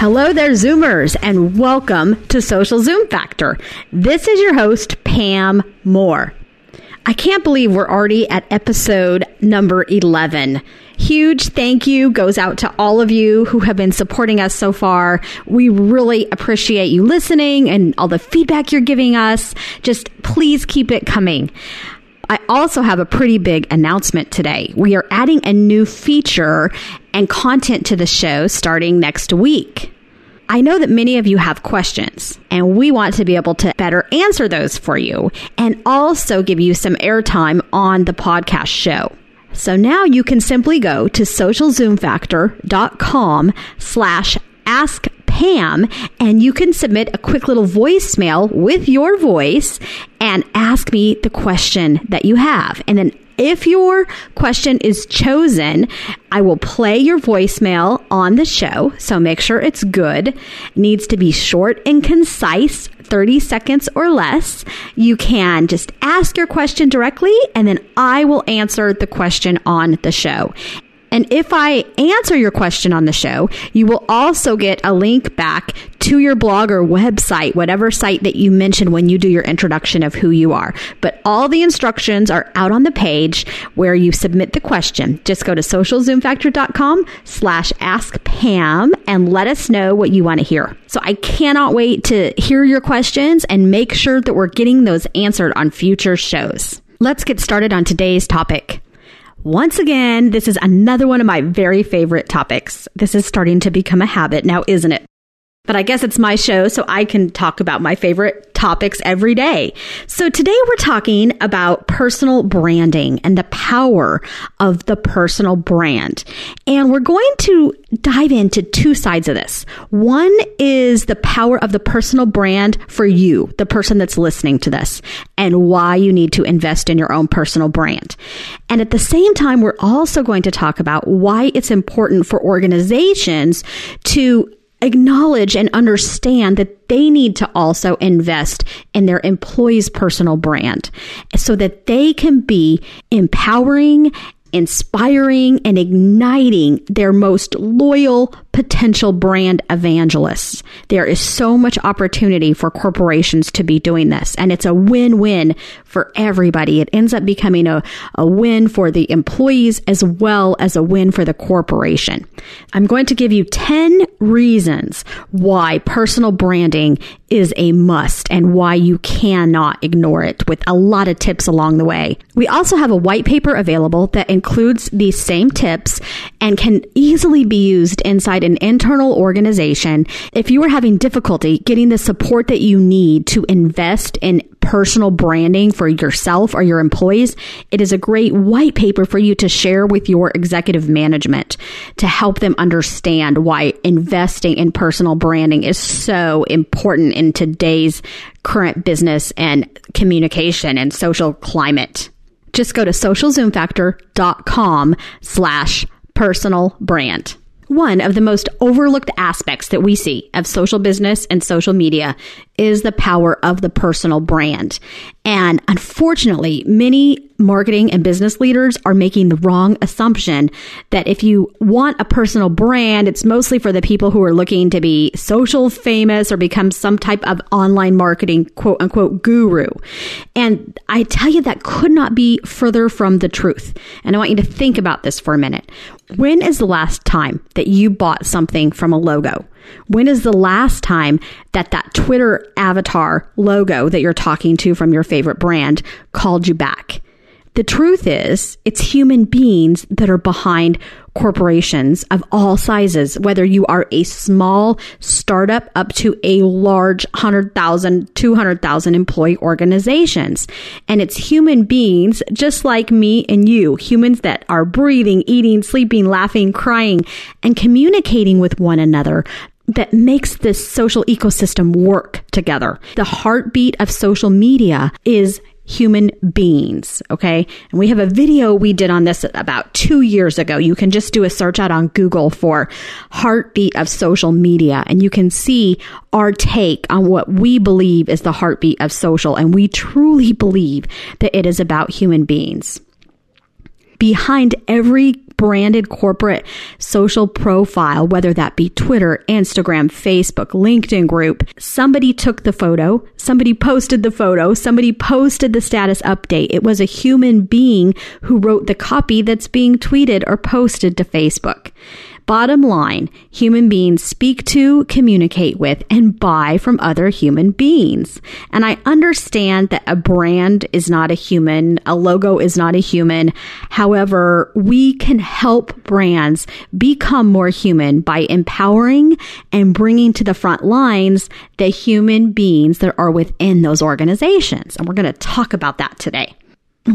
Hello there, Zoomers, and welcome to Social Zoom Factor. This is your host, Pam Moore. I can't believe we're already at episode number 11. Huge thank you goes out to all of you who have been supporting us so far. We really appreciate you listening and all the feedback you're giving us. Just please keep it coming. I also have a pretty big announcement today. We are adding a new feature and content to the show starting next week. I know that many of you have questions, and we want to be able to better answer those for you and also give you some airtime on the podcast show. So now you can simply go to socialzoomfactor.com slash ask Pam, and you can submit a quick little voicemail with your voice and ask me the question that you have. And then if your question is chosen, I will play your voicemail on the show. So make sure it's good. It needs to be short and concise, 30 seconds or less. You can just ask your question directly and then I will answer the question on the show. And if I answer your question on the show, you will also get a link back to your blog or website, whatever site that you mention when you do your introduction of who you are. But all the instructions are out on the page where you submit the question. Just go to socialzoomfactor.com slash ask Pam and let us know what you want to hear. So I cannot wait to hear your questions and make sure that we're getting those answered on future shows. Let's get started on today's topic. Once again, this is another one of my very favorite topics. This is starting to become a habit now, isn't it? But I guess it's my show, so I can talk about my favorite topics every day. So today we're talking about personal branding and the power of the personal brand. And we're going to dive into two sides of this. One is the power of the personal brand for you, the person that's listening to this, and why you need to invest in your own personal brand. And at the same time, we're also going to talk about why it's important for organizations to acknowledge and understand that they need to also invest in their employees' personal brand so that they can be empowering inspiring and igniting their most loyal potential brand evangelists. There is so much opportunity for corporations to be doing this, and it's a win win for everybody. It ends up becoming a, a win for the employees as well as a win for the corporation. I'm going to give you 10 reasons why personal branding is a must and why you cannot ignore it with a lot of tips along the way. We also have a white paper available that includes these same tips and can easily be used inside an internal organization if you are having difficulty getting the support that you need to invest in personal branding for yourself or your employees, it is a great white paper for you to share with your executive management to help them understand why investing in personal branding is so important in today's current business and communication and social climate. Just go to socialzoomfactor.com slash personal brand. One of the most overlooked aspects that we see of social business and social media is the power of the personal brand. And unfortunately, many marketing and business leaders are making the wrong assumption that if you want a personal brand, it's mostly for the people who are looking to be social famous or become some type of online marketing quote unquote guru. And I tell you, that could not be further from the truth. And I want you to think about this for a minute. When is the last time that you bought something from a logo? When is the last time that that Twitter avatar logo that you're talking to from your favorite brand called you back? The truth is, it's human beings that are behind corporations of all sizes, whether you are a small startup up to a large 100,000, 200,000 employee organizations. And it's human beings just like me and you, humans that are breathing, eating, sleeping, laughing, crying, and communicating with one another that makes this social ecosystem work together. The heartbeat of social media is human beings. Okay. And we have a video we did on this about two years ago. You can just do a search out on Google for heartbeat of social media and you can see our take on what we believe is the heartbeat of social. And we truly believe that it is about human beings. Behind every branded corporate social profile, whether that be Twitter, Instagram, Facebook, LinkedIn group, somebody took the photo, somebody posted the photo, somebody posted the status update. It was a human being who wrote the copy that's being tweeted or posted to Facebook. Bottom line, human beings speak to, communicate with, and buy from other human beings. And I understand that a brand is not a human, a logo is not a human. However, we can help brands become more human by empowering and bringing to the front lines the human beings that are within those organizations. And we're going to talk about that today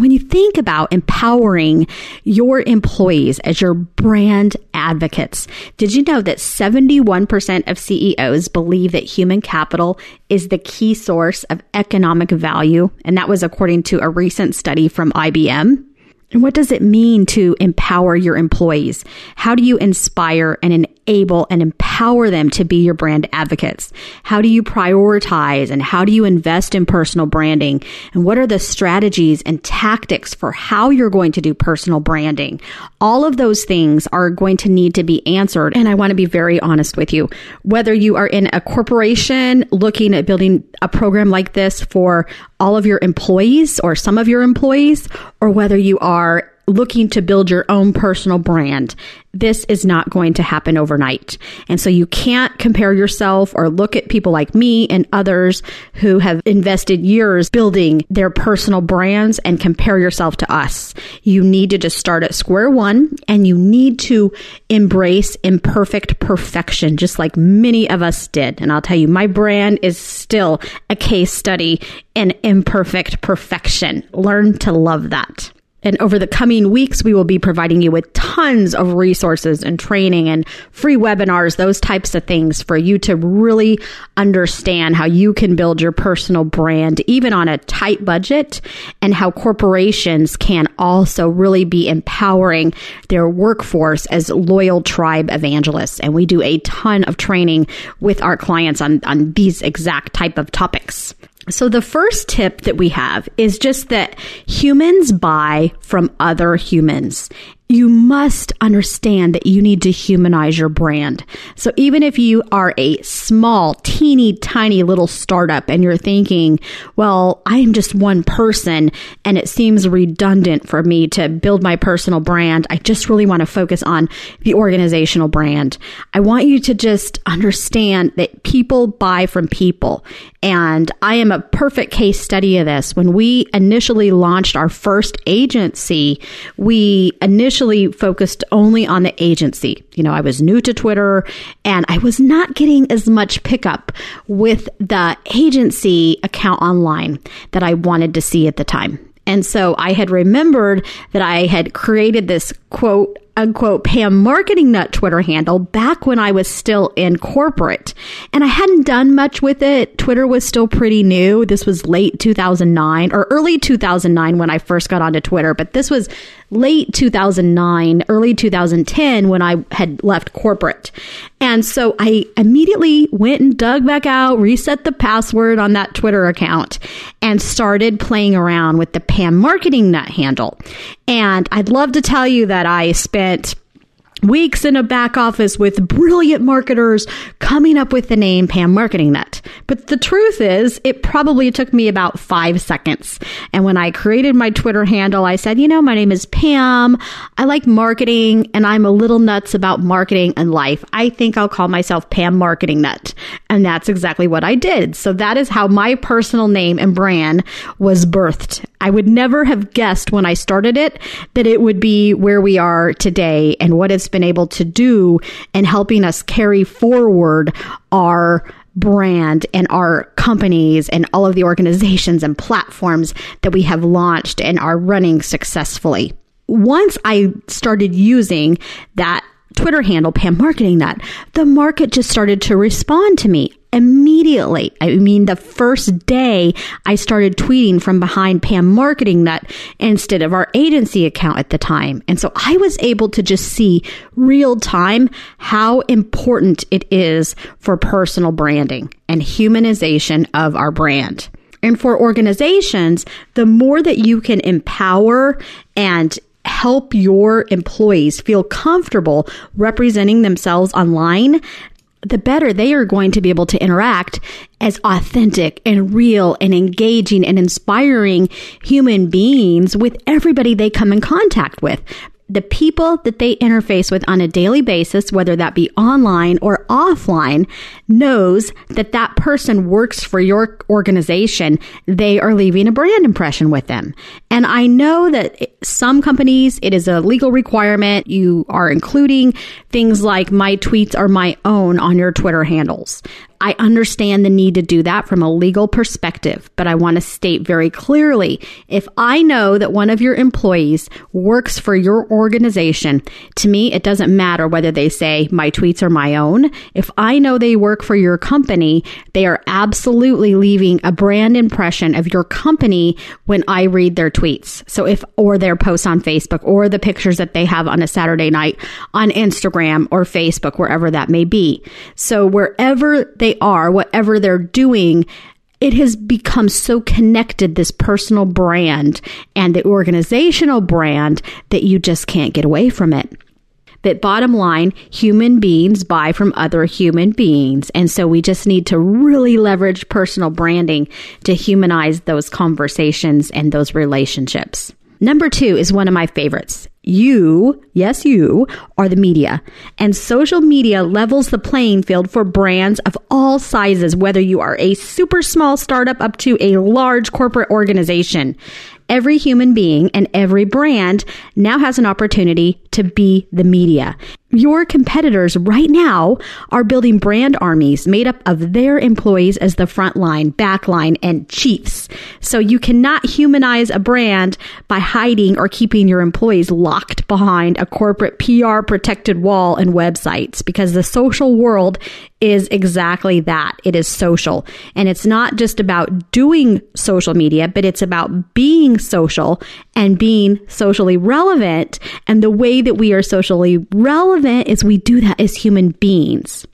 when you think about empowering your employees as your brand advocates, did you know that 71% of CEOs believe that human capital is the key source of economic value? And that was according to a recent study from IBM. And what does it mean to empower your employees? How do you inspire and enable and empower them to be your brand advocates? How do you prioritize and how do you invest in personal branding? And what are the strategies and tactics for how you're going to do personal branding? All of those things are going to need to be answered. And I want to be very honest with you. Whether you are in a corporation looking at building a program like this for all of your employees or some of your employees, or whether you are looking to build your own personal brand this is not going to happen overnight. And so you can't compare yourself or look at people like me and others who have invested years building their personal brands and compare yourself to us. You need to just start at square one and you need to embrace imperfect perfection, just like many of us did. And I'll tell you, my brand is still a case study in imperfect perfection. Learn to love that. And over the coming weeks, we will be providing you with tons of resources and training and free webinars, those types of things for you to really understand how you can build your personal brand, even on a tight budget, and how corporations can also really be empowering their workforce as loyal tribe evangelists. And we do a ton of training with our clients on, on these exact type of topics. So the first tip that we have is just that humans buy from other humans you must understand that you need to humanize your brand. So even if you are a small, teeny tiny little startup and you're thinking, well, I am just one person and it seems redundant for me to build my personal brand. I just really want to focus on the organizational brand. I want you to just understand that people buy from people. And I am a perfect case study of this. When we initially launched our first agency, we initially initially focused only on the agency. You know, I was new to Twitter and I was not getting as much pickup with the agency account online that I wanted to see at the time. And so I had remembered that I had created this quote unquote Pam Marketing Nut Twitter handle back when I was still in corporate. And I hadn't done much with it. Twitter was still pretty new. This was late 2009 or early 2009 when I first got onto Twitter, but this was late 2009, early 2010 when I had left corporate. And so I immediately went and dug back out, reset the password on that Twitter account, and started playing around with the Pam Marketing Nut handle. And I'd love to tell you that I spent it weeks in a back office with brilliant marketers coming up with the name Pam Marketing Nut. But the truth is, it probably took me about five seconds. And when I created my Twitter handle, I said, you know, my name is Pam. I like marketing and I'm a little nuts about marketing and life. I think I'll call myself Pam Marketing Nut. And that's exactly what I did. So that is how my personal name and brand was birthed. I would never have guessed when I started it that it would be where we are today and what it's been able to do in helping us carry forward our brand and our companies and all of the organizations and platforms that we have launched and are running successfully. Once I started using that Twitter handle, Pam Marketing Nut, the market just started to respond to me immediately. I mean, the first day I started tweeting from behind Pam Marketing Nut instead of our agency account at the time. And so I was able to just see real time how important it is for personal branding and humanization of our brand. And for organizations, the more that you can empower and help your employees feel comfortable representing themselves online, the better they are going to be able to interact as authentic and real and engaging and inspiring human beings with everybody they come in contact with the people that they interface with on a daily basis, whether that be online or offline, knows that that person works for your organization. They are leaving a brand impression with them. And I know that some companies, it is a legal requirement. You are including things like my tweets are my own on your Twitter handles. I understand the need to do that from a legal perspective, but I want to state very clearly if I know that one of your employees works for your organization, to me, it doesn't matter whether they say my tweets are my own. If I know they work for your company, they are absolutely leaving a brand impression of your company when I read their tweets. So if, or their posts on Facebook or the pictures that they have on a Saturday night on Instagram or Facebook, wherever that may be. So wherever they are, whatever they're doing, it has become so connected, this personal brand and the organizational brand, that you just can't get away from it. That bottom line, human beings buy from other human beings. And so we just need to really leverage personal branding to humanize those conversations and those relationships. Number two is one of my favorites. You, yes, you, are the media. And social media levels the playing field for brands of all sizes, whether you are a super small startup up to a large corporate organization. Every human being and every brand now has an opportunity to be the media. Your competitors right now are building brand armies made up of their employees as the front line, back line, and chiefs. So you cannot humanize a brand by hiding or keeping your employees locked behind a corporate PR protected wall and websites because the social world is exactly that. It is social. And it's not just about doing social media, but it's about being social and being socially relevant. And the way that we are socially relevant is we do that as human beings.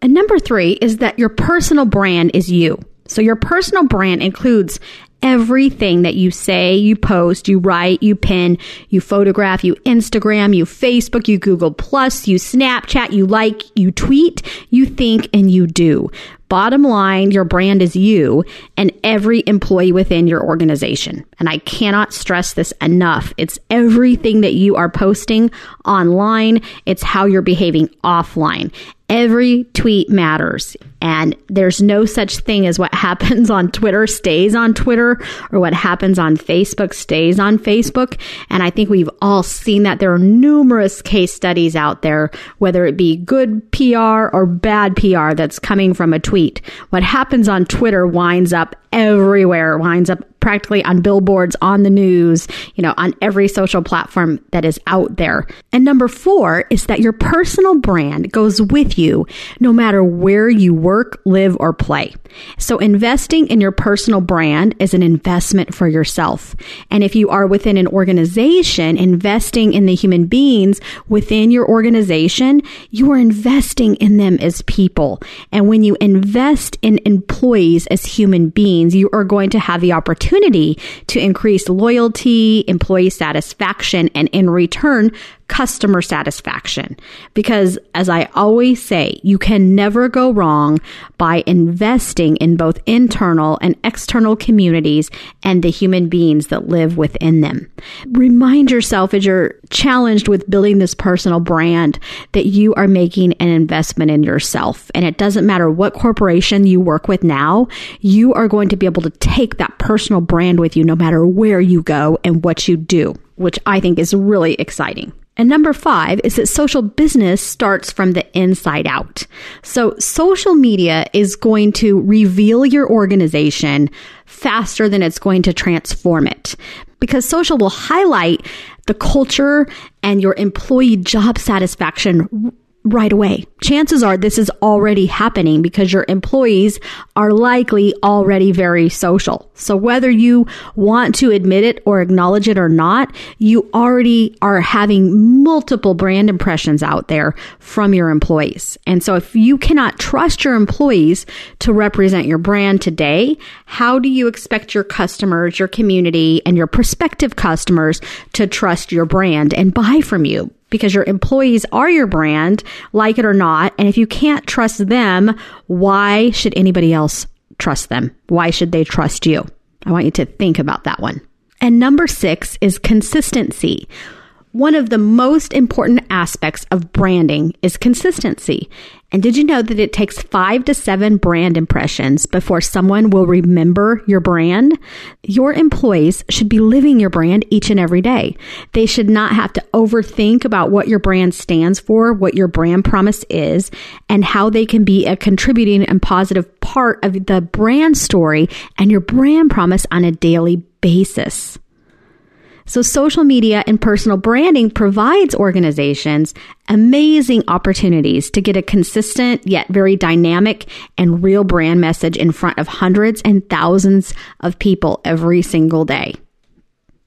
And number three is that your personal brand is you. So your personal brand includes everything that you say, you post, you write, you pin, you photograph, you Instagram, you Facebook, you Google Plus, you Snapchat, you like, you tweet, you think, and you do. Bottom line, your brand is you and every employee within your organization. And I cannot stress this enough. It's everything that you are posting online. It's how you're behaving offline. Every tweet matters. And there's no such thing as what happens on Twitter stays on Twitter or what happens on Facebook stays on Facebook. And I think we've all seen that there are numerous case studies out there, whether it be good PR or bad PR that's coming from a tweet. What happens on Twitter winds up everywhere, winds up practically on billboards, on the news, you know, on every social platform that is out there. And number four is that your personal brand goes with you no matter where you work, live, or play. So investing in your personal brand is an investment for yourself. And if you are within an organization, investing in the human beings within your organization, you are investing in them as people. And when you invest in employees as human beings, you are going to have the opportunity to increase loyalty, employee satisfaction, and in return, customer satisfaction. Because as I always say, you can never go wrong by investing in both internal and external communities and the human beings that live within them. Remind yourself as you're challenged with building this personal brand that you are making an investment in yourself. And it doesn't matter what corporation you work with now, you are going to be able to take that personal brand with you no matter where you go and what you do, which I think is really exciting. And number five is that social business starts from the inside out. So social media is going to reveal your organization faster than it's going to transform it because social will highlight the culture and your employee job satisfaction right away. Chances are this is already happening because your employees are likely already very social. So whether you want to admit it or acknowledge it or not, you already are having multiple brand impressions out there from your employees. And so if you cannot trust your employees to represent your brand today, how do you expect your customers, your community, and your prospective customers to trust your brand and buy from you? Because your employees are your brand, like it or not. And if you can't trust them, why should anybody else trust them? Why should they trust you? I want you to think about that one. And number six is consistency. One of the most important aspects of branding is consistency. And did you know that it takes five to seven brand impressions before someone will remember your brand? Your employees should be living your brand each and every day. They should not have to overthink about what your brand stands for, what your brand promise is, and how they can be a contributing and positive part of the brand story and your brand promise on a daily basis. So social media and personal branding provides organizations amazing opportunities to get a consistent yet very dynamic and real brand message in front of hundreds and thousands of people every single day.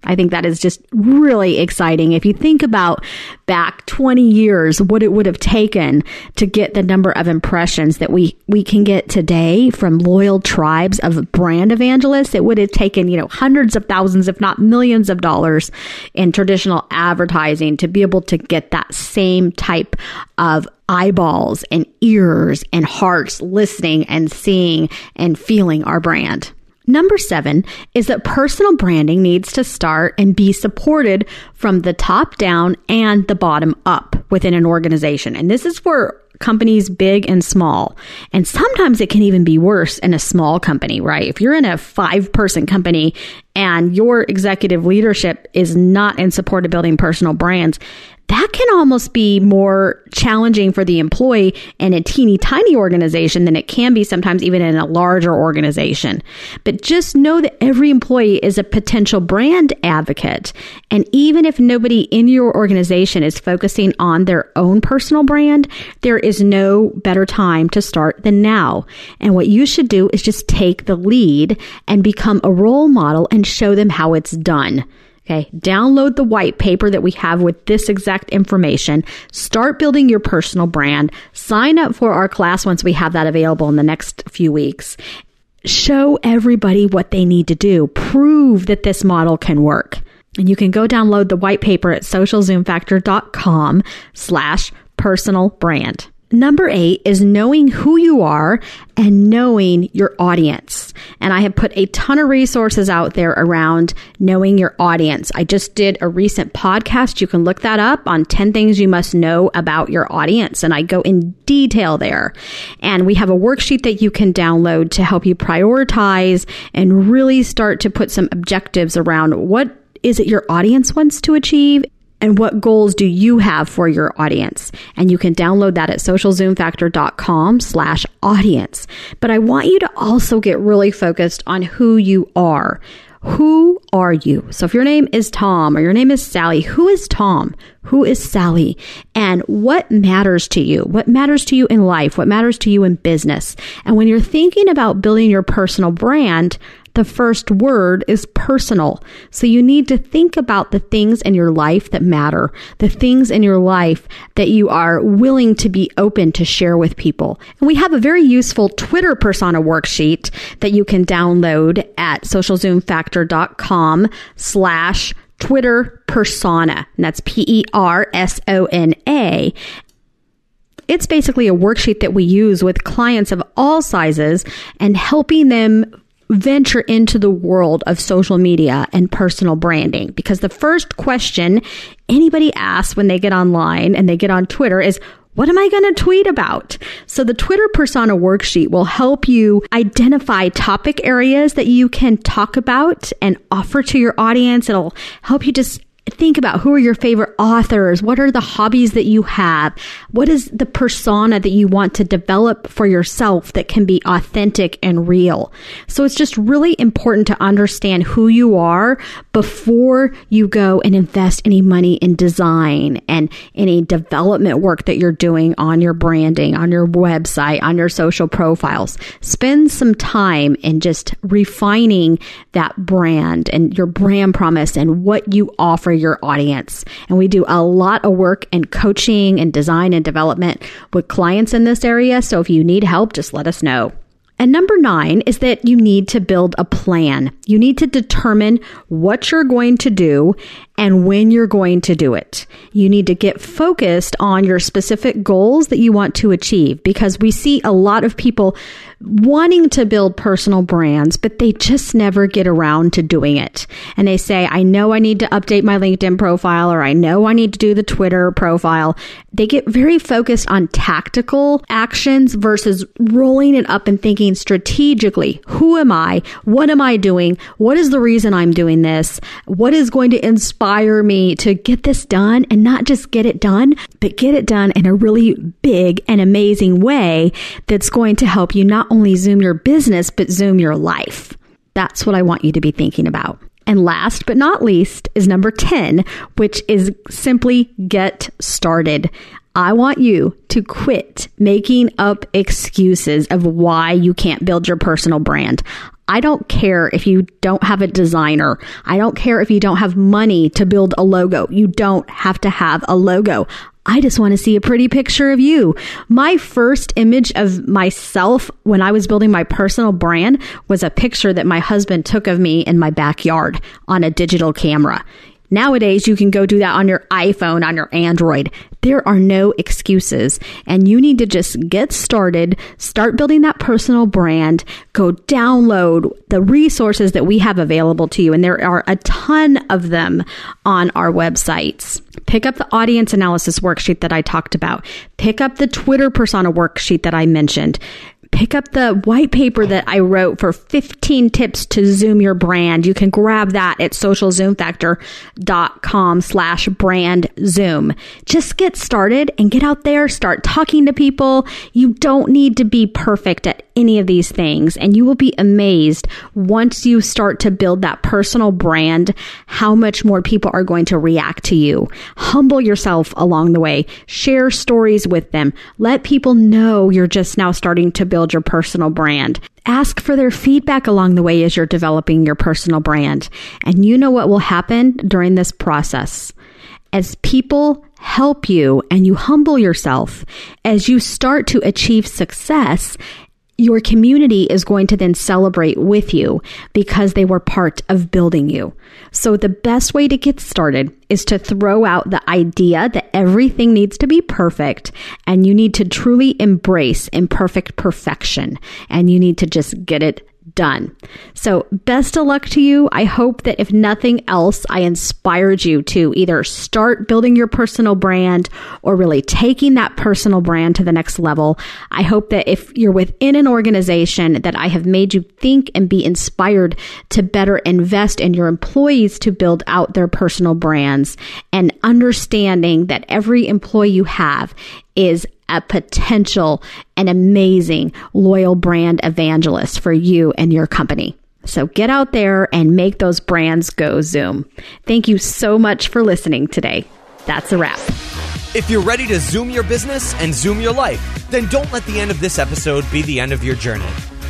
I think that is just really exciting. If you think about back 20 years, what it would have taken to get the number of impressions that we, we can get today from loyal tribes of brand evangelists, it would have taken, you know, hundreds of thousands, if not millions of dollars in traditional advertising to be able to get that same type of eyeballs and ears and hearts listening and seeing and feeling our brand. Number seven is that personal branding needs to start and be supported from the top down and the bottom up within an organization. And this is for companies big and small. And sometimes it can even be worse in a small company, right? If you're in a five person company and your executive leadership is not in support of building personal brands, that can almost be more challenging for the employee in a teeny tiny organization than it can be sometimes even in a larger organization. But just know that every employee is a potential brand advocate. And even if nobody in your organization is focusing on their own personal brand, there is no better time to start than now. And what you should do is just take the lead and become a role model and show them how it's done. Okay. Download the white paper that we have with this exact information. Start building your personal brand. Sign up for our class once we have that available in the next few weeks. Show everybody what they need to do. Prove that this model can work. And you can go download the white paper at socialzoomfactor.com slash personal brand. Number eight is knowing who you are and knowing your audience. And I have put a ton of resources out there around knowing your audience. I just did a recent podcast. You can look that up on 10 things you must know about your audience. And I go in detail there. And we have a worksheet that you can download to help you prioritize and really start to put some objectives around what is it your audience wants to achieve and what goals do you have for your audience? And you can download that at socialzoomfactor.com slash audience. But I want you to also get really focused on who you are. Who are you? So if your name is Tom or your name is Sally, who is Tom? Who is Sally? And what matters to you? What matters to you in life? What matters to you in business? And when you're thinking about building your personal brand, the first word is personal. So you need to think about the things in your life that matter, the things in your life that you are willing to be open to share with people. And we have a very useful Twitter persona worksheet that you can download at socialzoomfactor.com slash Twitter persona, and that's P E R S O N A. It's basically a worksheet that we use with clients of all sizes and helping them venture into the world of social media and personal branding. Because the first question anybody asks when they get online and they get on Twitter is, what am I going to tweet about? So the Twitter persona worksheet will help you identify topic areas that you can talk about and offer to your audience. It'll help you just think about who are your favorite authors? What are the hobbies that you have? What is the persona that you want to develop for yourself that can be authentic and real? So it's just really important to understand who you are before you go and invest any money in design and any development work that you're doing on your branding, on your website, on your social profiles. Spend some time in just refining that brand and your brand promise and what you offer your audience. And we do a lot of work in coaching and design and development with clients in this area. So if you need help, just let us know. And number nine is that you need to build a plan. You need to determine what you're going to do and when you're going to do it. You need to get focused on your specific goals that you want to achieve because we see a lot of people wanting to build personal brands, but they just never get around to doing it. And they say, I know I need to update my LinkedIn profile or I know I need to do the Twitter profile. They get very focused on tactical actions versus rolling it up and thinking strategically. Who am I? What am I doing? What is the reason I'm doing this? What is going to inspire me to get this done and not just get it done, but get it done in a really big and amazing way that's going to help you not only zoom your business, but zoom your life. That's what I want you to be thinking about. And last but not least is number 10, which is simply get started. I want you to quit making up excuses of why you can't build your personal brand. I don't care if you don't have a designer. I don't care if you don't have money to build a logo. You don't have to have a logo. I just want to see a pretty picture of you. My first image of myself when I was building my personal brand was a picture that my husband took of me in my backyard on a digital camera. Nowadays, you can go do that on your iPhone, on your Android. There are no excuses. And you need to just get started, start building that personal brand, go download the resources that we have available to you. And there are a ton of them on our websites. Pick up the audience analysis worksheet that I talked about. Pick up the Twitter persona worksheet that I mentioned pick up the white paper that I wrote for 15 tips to zoom your brand. You can grab that at socialzoomfactor.com slash brand zoom. Just get started and get out there, start talking to people. You don't need to be perfect at any of these things. And you will be amazed once you start to build that personal brand, how much more people are going to react to you. Humble yourself along the way. Share stories with them. Let people know you're just now starting to build build your personal brand. Ask for their feedback along the way as you're developing your personal brand. And you know what will happen during this process. As people help you and you humble yourself, as you start to achieve success, your community is going to then celebrate with you because they were part of building you. So the best way to get started is to throw out the idea that everything needs to be perfect and you need to truly embrace imperfect perfection and you need to just get it done. So, best of luck to you. I hope that if nothing else, I inspired you to either start building your personal brand or really taking that personal brand to the next level. I hope that if you're within an organization that I have made you think and be inspired to better invest in your employees to build out their personal brands and understanding that every employee you have is a potential and amazing loyal brand evangelist for you and your company. So get out there and make those brands go Zoom. Thank you so much for listening today. That's a wrap. If you're ready to Zoom your business and Zoom your life, then don't let the end of this episode be the end of your journey.